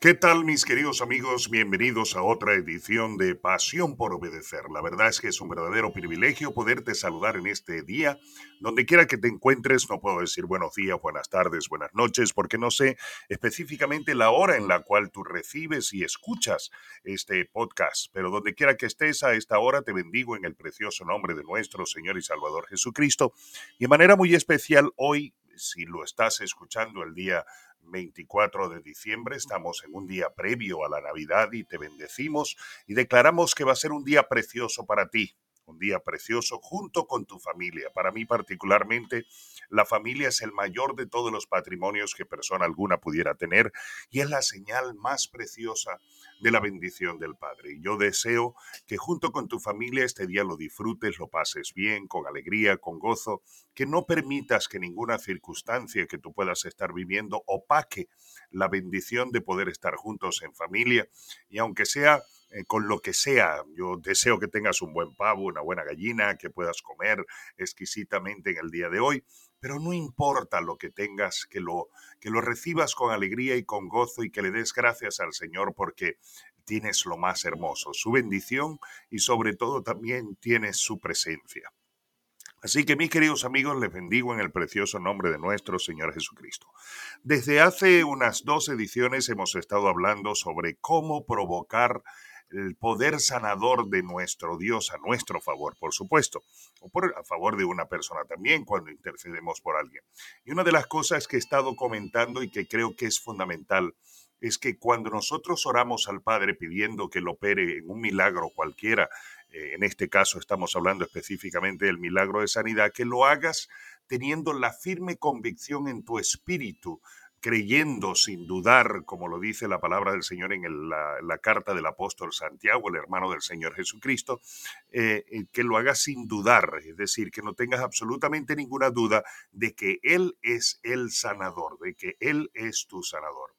¿Qué tal mis queridos amigos? Bienvenidos a otra edición de Pasión por Obedecer. La verdad es que es un verdadero privilegio poderte saludar en este día. Donde quiera que te encuentres, no puedo decir buenos días, buenas tardes, buenas noches, porque no sé específicamente la hora en la cual tú recibes y escuchas este podcast. Pero donde quiera que estés a esta hora, te bendigo en el precioso nombre de nuestro Señor y Salvador Jesucristo. Y de manera muy especial hoy, si lo estás escuchando el día 24 de diciembre. Estamos en un día previo a la Navidad y te bendecimos y declaramos que va a ser un día precioso para ti, un día precioso junto con tu familia. Para mí particularmente, la familia es el mayor de todos los patrimonios que persona alguna pudiera tener y es la señal más preciosa de la bendición del Padre. Y yo deseo que junto con tu familia este día lo disfrutes, lo pases bien, con alegría, con gozo, que no permitas que ninguna circunstancia que tú puedas estar viviendo opaque la bendición de poder estar juntos en familia y aunque sea eh, con lo que sea. Yo deseo que tengas un buen pavo, una buena gallina, que puedas comer exquisitamente en el día de hoy, pero no importa lo que tengas, que lo, que lo recibas con alegría y con gozo y que le des gracias al Señor porque tienes lo más hermoso, su bendición y sobre todo también tienes su presencia. Así que mis queridos amigos, les bendigo en el precioso nombre de nuestro Señor Jesucristo. Desde hace unas dos ediciones hemos estado hablando sobre cómo provocar el poder sanador de nuestro Dios a nuestro favor, por supuesto, o por, a favor de una persona también cuando intercedemos por alguien. Y una de las cosas que he estado comentando y que creo que es fundamental es que cuando nosotros oramos al Padre pidiendo que lo opere en un milagro cualquiera, eh, en este caso estamos hablando específicamente del milagro de sanidad, que lo hagas teniendo la firme convicción en tu espíritu creyendo sin dudar, como lo dice la palabra del Señor en la, carta del apóstol Santiago, el hermano del Señor Jesucristo, eh, eh, que lo hagas sin dudar, es decir, que no tengas absolutamente ninguna duda de que Él es el sanador, de que Él es tu sanador.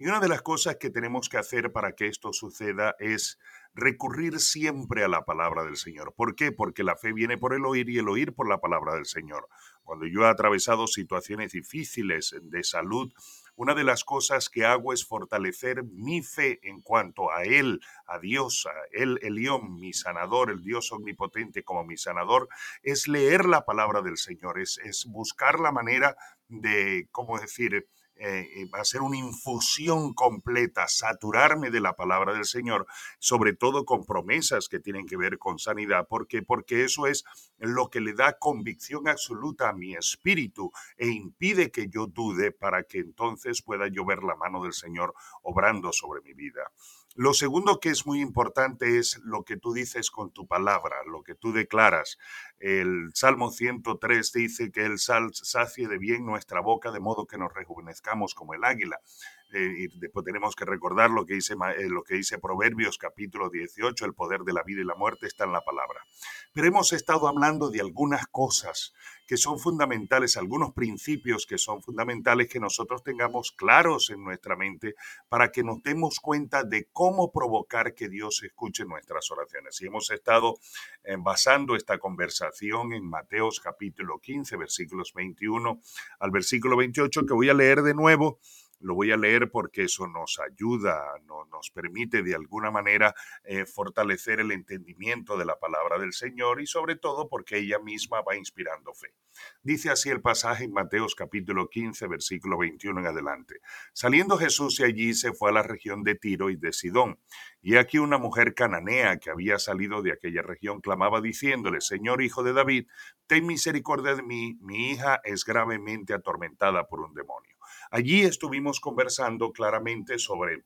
Y una de las cosas que tenemos que hacer para que esto suceda es recurrir siempre a la palabra del Señor. ¿Por qué? Porque la fe viene por el oír y el oír por la palabra del Señor. Cuando yo he atravesado situaciones difíciles de salud, una de las cosas que hago es fortalecer mi fe en cuanto a Él, a Dios, a Él, Elión, mi sanador, el Dios omnipotente como mi sanador, es leer la palabra del Señor, es, es buscar la manera de, ¿cómo decir?, eh, hacer una infusión completa, saturarme de la palabra del Señor, sobre todo con promesas que tienen que ver con sanidad, porque porque eso es lo que le da convicción absoluta a mi espíritu e impide que yo dude para que entonces pueda yo ver la mano del Señor obrando sobre mi vida. Lo segundo que es muy importante es lo que tú dices con tu palabra, lo que tú declaras. El Salmo 103 dice que el sal sacie de bien nuestra boca de modo que nos rejuvenezcamos como el águila. Eh, y después tenemos que recordar lo que, dice, eh, lo que dice Proverbios capítulo 18, el poder de la vida y la muerte está en la palabra. Pero hemos estado hablando de algunas cosas que son fundamentales, algunos principios que son fundamentales que nosotros tengamos claros en nuestra mente para que nos demos cuenta de cómo provocar que Dios escuche nuestras oraciones. Y hemos estado eh, basando esta conversación en Mateos capítulo 15, versículos 21 al versículo 28, que voy a leer de nuevo lo voy a leer porque eso nos ayuda, nos permite de alguna manera eh, fortalecer el entendimiento de la palabra del Señor y sobre todo porque ella misma va inspirando fe. Dice así el pasaje en Mateos capítulo 15, versículo 21 en adelante. Saliendo Jesús de allí se fue a la región de Tiro y de Sidón. Y aquí una mujer cananea que había salido de aquella región clamaba diciéndole, Señor hijo de David, ten misericordia de mí, mi hija es gravemente atormentada por un demonio. Allí estuvimos conversando claramente sobre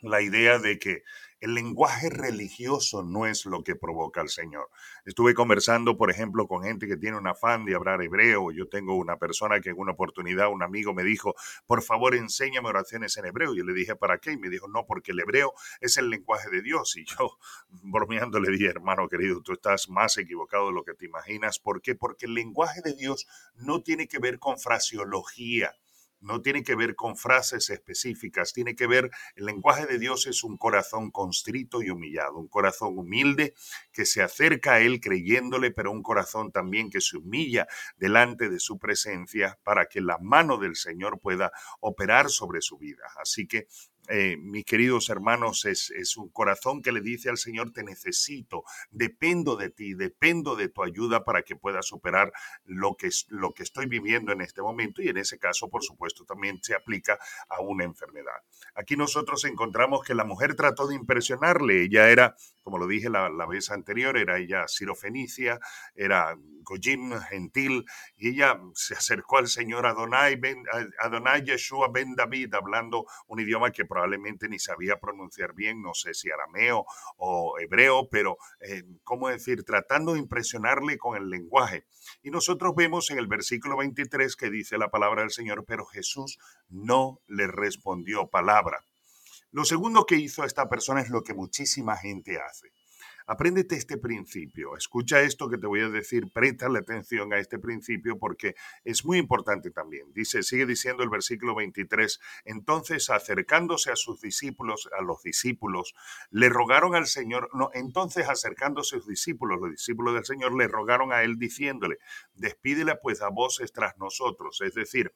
la idea de que el lenguaje religioso no es lo que provoca al Señor. Estuve conversando, por ejemplo, con gente que tiene un afán de hablar hebreo. Yo tengo una persona que en una oportunidad, un amigo me dijo, por favor, enséñame oraciones en hebreo. Yo le dije, ¿para qué? Y me dijo, no, porque el hebreo es el lenguaje de Dios. Y yo, bromeando, le dije, hermano querido, tú estás más equivocado de lo que te imaginas. ¿Por qué? Porque el lenguaje de Dios no tiene que ver con fraseología no tiene que ver con frases específicas, tiene que ver, el lenguaje de Dios es un corazón constrito y humillado, un corazón humilde que se acerca a Él creyéndole, pero un corazón también que se humilla delante de su presencia para que la mano del Señor pueda operar sobre su vida. Así que eh, mis queridos hermanos, es, es, un corazón que le dice al Señor, te necesito, dependo de ti, dependo de tu ayuda para que pueda superar lo que, lo que estoy viviendo en este momento y en ese caso, por supuesto, también se aplica a una enfermedad. Aquí nosotros encontramos que la mujer trató de impresionarle, ella era, como lo dije la, la vez anterior, era ella sirofenicia, era Gojim gentil, y ella se acercó al Señor Adonai, ben, Adonai Yeshua ben David, hablando un idioma que probablemente ni sabía pronunciar bien, no sé si arameo o hebreo, pero, eh, ¿cómo decir?, tratando de impresionarle con el lenguaje. Y nosotros vemos en el versículo 23 que dice la palabra del Señor, pero Jesús no le respondió palabra. Lo segundo que hizo esta persona es lo que muchísima gente hace Apréndete este principio. Escucha esto que te voy a decir, préstale atención a este principio porque es muy importante también. Dice, sigue diciendo el versículo 23, entonces acercándose a sus discípulos, a los discípulos, le rogaron al Señor, no, entonces acercándose a sus discípulos, los discípulos del Señor le rogaron a él diciéndole, despídele pues a voces tras nosotros. Es decir,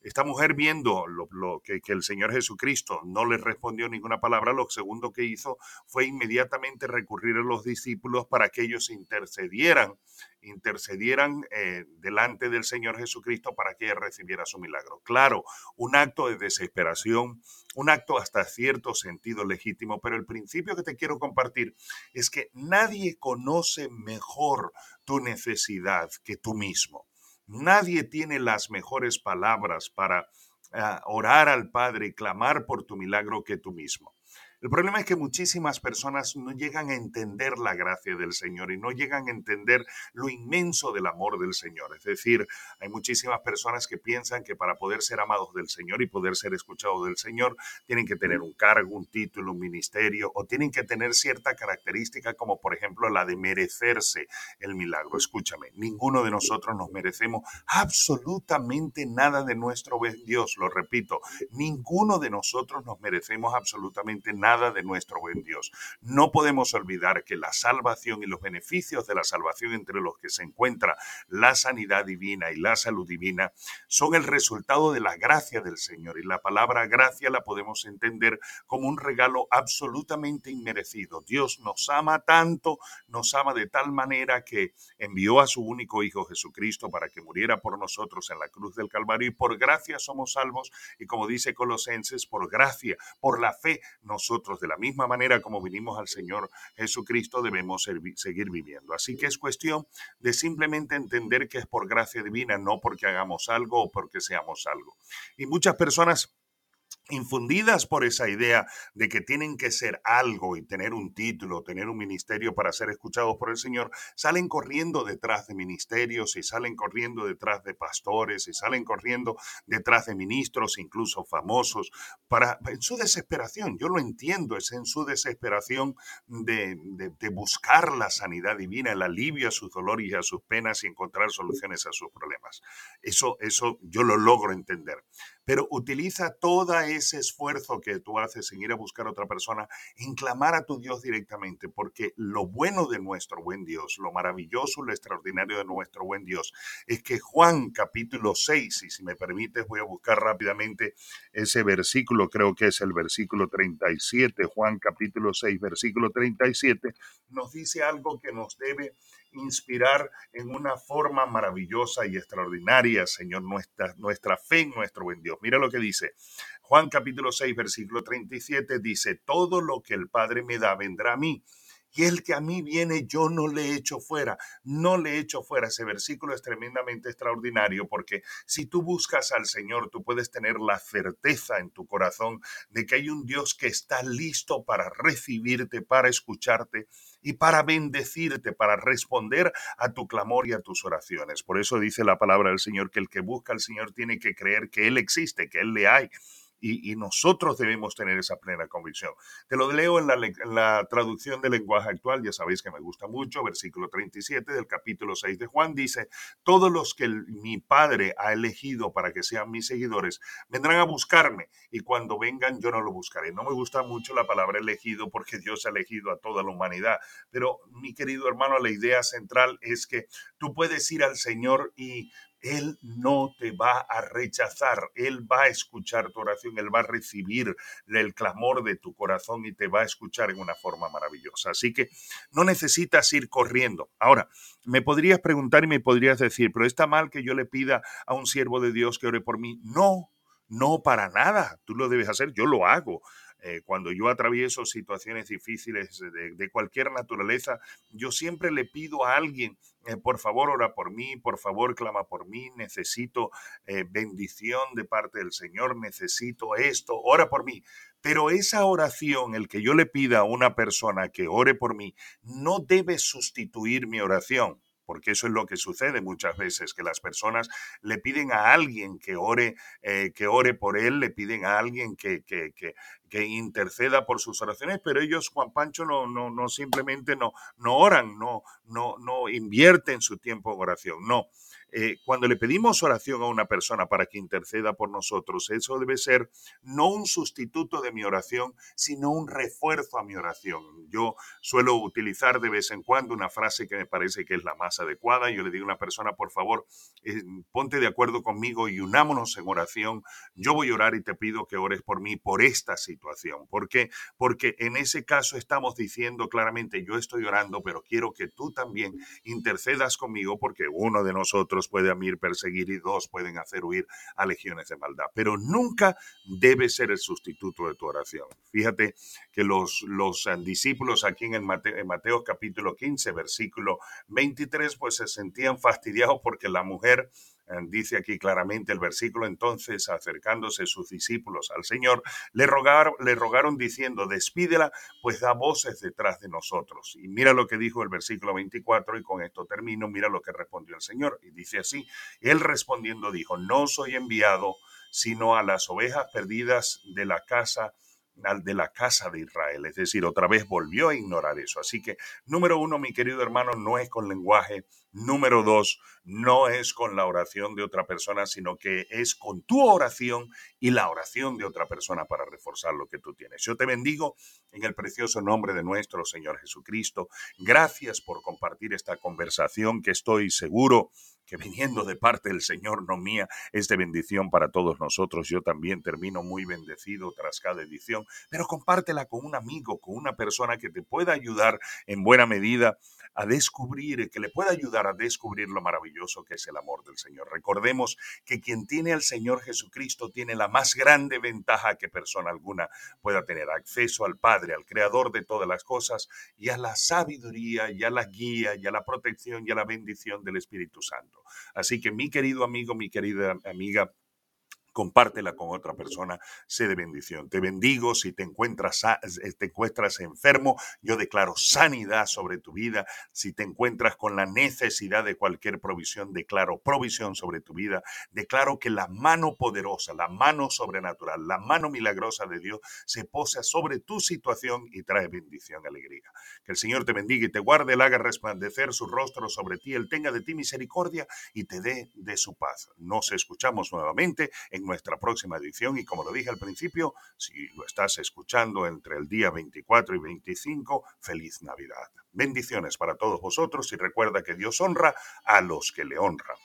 esta mujer viendo lo, que, el Señor Jesucristo no le respondió ninguna palabra, lo segundo que hizo fue inmediatamente recurrir a los discípulos para que ellos intercedieran, intercedieran eh, delante del Señor Jesucristo para que recibiera su milagro. Claro, un acto de desesperación, un acto hasta cierto sentido legítimo, pero el principio que te quiero compartir es que nadie conoce mejor tu necesidad que tú mismo. Nadie tiene las mejores palabras para ah, orar al Padre y clamar por tu milagro que tú mismo. El problema es que muchísimas personas no llegan a entender la gracia del Señor y no llegan a entender lo inmenso del amor del Señor. Es decir, hay muchísimas personas que piensan que para poder ser amados del Señor y poder ser escuchados del Señor, tienen que tener un cargo, un título, un ministerio o tienen que tener cierta característica como por ejemplo la de merecerse el milagro. Escúchame, ninguno de nosotros nos merecemos absolutamente nada de nuestro Dios. Lo repito, ninguno de nosotros nos merecemos absolutamente nada nada de nuestro buen Dios. No podemos olvidar que la salvación y los beneficios de la salvación entre los que se encuentra la sanidad divina y la salud divina son el resultado de la gracia del Señor. Y la palabra gracia la podemos entender como un regalo absolutamente inmerecido. Dios nos ama tanto, nos ama de tal manera que envió a su único Hijo Jesucristo para que muriera por nosotros en la cruz del Calvario y por gracia somos salvos y como dice Colosenses, por gracia, por la fe, nosotros de la misma manera como vinimos al Señor Jesucristo, debemos seguir viviendo. Así que es cuestión de simplemente entender que es por gracia divina, no porque hagamos algo o porque seamos algo. Y muchas personas infundidas por esa idea de que tienen que ser algo y tener un título, tener un ministerio para ser escuchados por el Señor, salen corriendo detrás de ministerios y salen corriendo detrás de pastores y salen corriendo detrás de ministros, incluso famosos, para en su desesperación, yo lo entiendo, es en su desesperación de, de buscar la sanidad divina, el alivio a sus dolores y a sus penas y encontrar soluciones a sus problemas. Eso, eso yo lo logro entender pero utiliza todo ese esfuerzo que tú haces en ir a buscar a otra persona en clamar a tu Dios directamente, porque lo bueno de nuestro buen Dios, lo maravilloso, lo extraordinario de nuestro buen Dios, es que Juan capítulo 6, y si me permites voy a buscar rápidamente ese versículo, creo que es el versículo 37, Juan capítulo 6, versículo 37, nos dice algo que nos debe inspirar en una forma maravillosa y extraordinaria, Señor, nuestra, nuestra fe en nuestro buen Dios. Mira lo que dice. Juan capítulo 6, versículo 37 dice, todo lo que el Padre me da vendrá a mí y el que a mí viene yo no le echo fuera, no le echo fuera. Ese versículo es tremendamente extraordinario porque si tú buscas al Señor, tú puedes tener la certeza en tu corazón de que hay un Dios que está listo para recibirte, para escucharte y para bendecirte, para responder a tu clamor y a tus oraciones. Por eso dice la palabra del Señor que el que busca al Señor tiene que creer que Él existe, que Él le hay y, nosotros debemos tener esa plena convicción. Te lo leo en la, traducción del lenguaje actual, ya sabéis que me gusta mucho, versículo 37 del capítulo 6 de Juan dice, todos los que mi Padre ha elegido para que sean mis seguidores vendrán a buscarme y cuando vengan yo no lo buscaré. No me gusta mucho la palabra elegido porque Dios ha elegido a toda la humanidad, pero mi querido hermano, la idea central es que tú puedes ir al Señor y Él no te va a rechazar, Él va a escuchar tu oración, Él va a recibir el clamor de tu corazón y te va a escuchar en una forma maravillosa. Así que no necesitas ir corriendo. Ahora, me podrías preguntar y me podrías decir, pero está mal que yo le pida a un siervo de Dios que ore por mí. No, no para nada. Tú lo debes hacer, yo lo hago. Eh, cuando yo atravieso situaciones difíciles de, cualquier naturaleza, yo siempre le pido a alguien, eh, por favor, ora por mí, por favor, clama por mí, necesito eh, bendición de parte del Señor, necesito esto, ora por mí. Pero esa oración, el que yo le pida a una persona que ore por mí, no debe sustituir mi oración porque eso es lo que sucede muchas veces, que las personas le piden a alguien que ore, eh, que ore por él, le piden a alguien que, que, que, interceda por sus oraciones, pero ellos, Juan Pancho, no, no, no simplemente no, no oran, no, no, no invierten su tiempo en oración, no. Eh, cuando le pedimos oración a una persona para que interceda por nosotros, eso debe ser no un sustituto de mi oración, sino un refuerzo a mi oración. Yo suelo utilizar de vez en cuando una frase que me parece que es la más adecuada. Yo le digo a una persona, por favor, eh, ponte de acuerdo conmigo y unámonos en oración. Yo voy a orar y te pido que ores por mí por esta situación. ¿Por qué? Porque en ese caso estamos diciendo claramente, yo estoy orando, pero quiero que tú también intercedas conmigo porque uno de nosotros puede a mí perseguir y dos pueden hacer huir a legiones de maldad. Pero nunca debe ser el sustituto de tu oración. Fíjate que los, los eh, discípulos aquí en, el Mateo, en Mateo capítulo 15, versículo 23, pues se sentían fastidiados porque la mujer dice aquí claramente el versículo, entonces acercándose sus discípulos al Señor, le rogaron, le rogaron diciendo, despídela, pues da voces detrás de nosotros. Y mira lo que dijo el versículo 24 y con esto termino, mira lo que respondió el Señor. Y dice así, él respondiendo dijo, no soy enviado sino a las ovejas perdidas de la casa de la casa de Israel. Es decir, otra vez volvió a ignorar eso. Así que, número uno, mi querido hermano, no es con lenguaje Número dos, no es con la oración de otra persona, sino que es con tu oración y la oración de otra persona para reforzar lo que tú tienes. Yo te bendigo en el precioso nombre de nuestro Señor Jesucristo. Gracias por compartir esta conversación que estoy seguro que viniendo de parte del Señor, no mía, es de bendición para todos nosotros. Yo también termino muy bendecido tras cada edición, pero compártela con un amigo, con una persona que te pueda ayudar en buena medida a descubrir, que le pueda ayudar descubrir lo maravilloso que es el amor del Señor. Recordemos que quien tiene al Señor Jesucristo tiene la más grande ventaja que persona alguna pueda tener, acceso al Padre, al Creador de todas las cosas y a la sabiduría y a la guía y a la protección y a la bendición del Espíritu Santo. Así que mi querido amigo, mi querida amiga, compártela con otra persona, sé de bendición. Te bendigo si te encuentras, eh, te encuentras enfermo, yo declaro sanidad sobre tu vida. Si te encuentras con la necesidad de cualquier provisión, declaro provisión sobre tu vida. Declaro que la mano poderosa, la mano sobrenatural, la mano milagrosa de Dios se posa sobre tu situación y trae bendición, alegría. Que el Señor te bendiga y te guarde, él haga resplandecer su rostro sobre ti, él tenga de ti misericordia y te dé de su paz. Nos escuchamos nuevamente en nuestra próxima edición y como lo dije al principio, si lo estás escuchando entre el día 24 y 25, feliz Navidad. Bendiciones para todos vosotros y recuerda que Dios honra a los que le honran.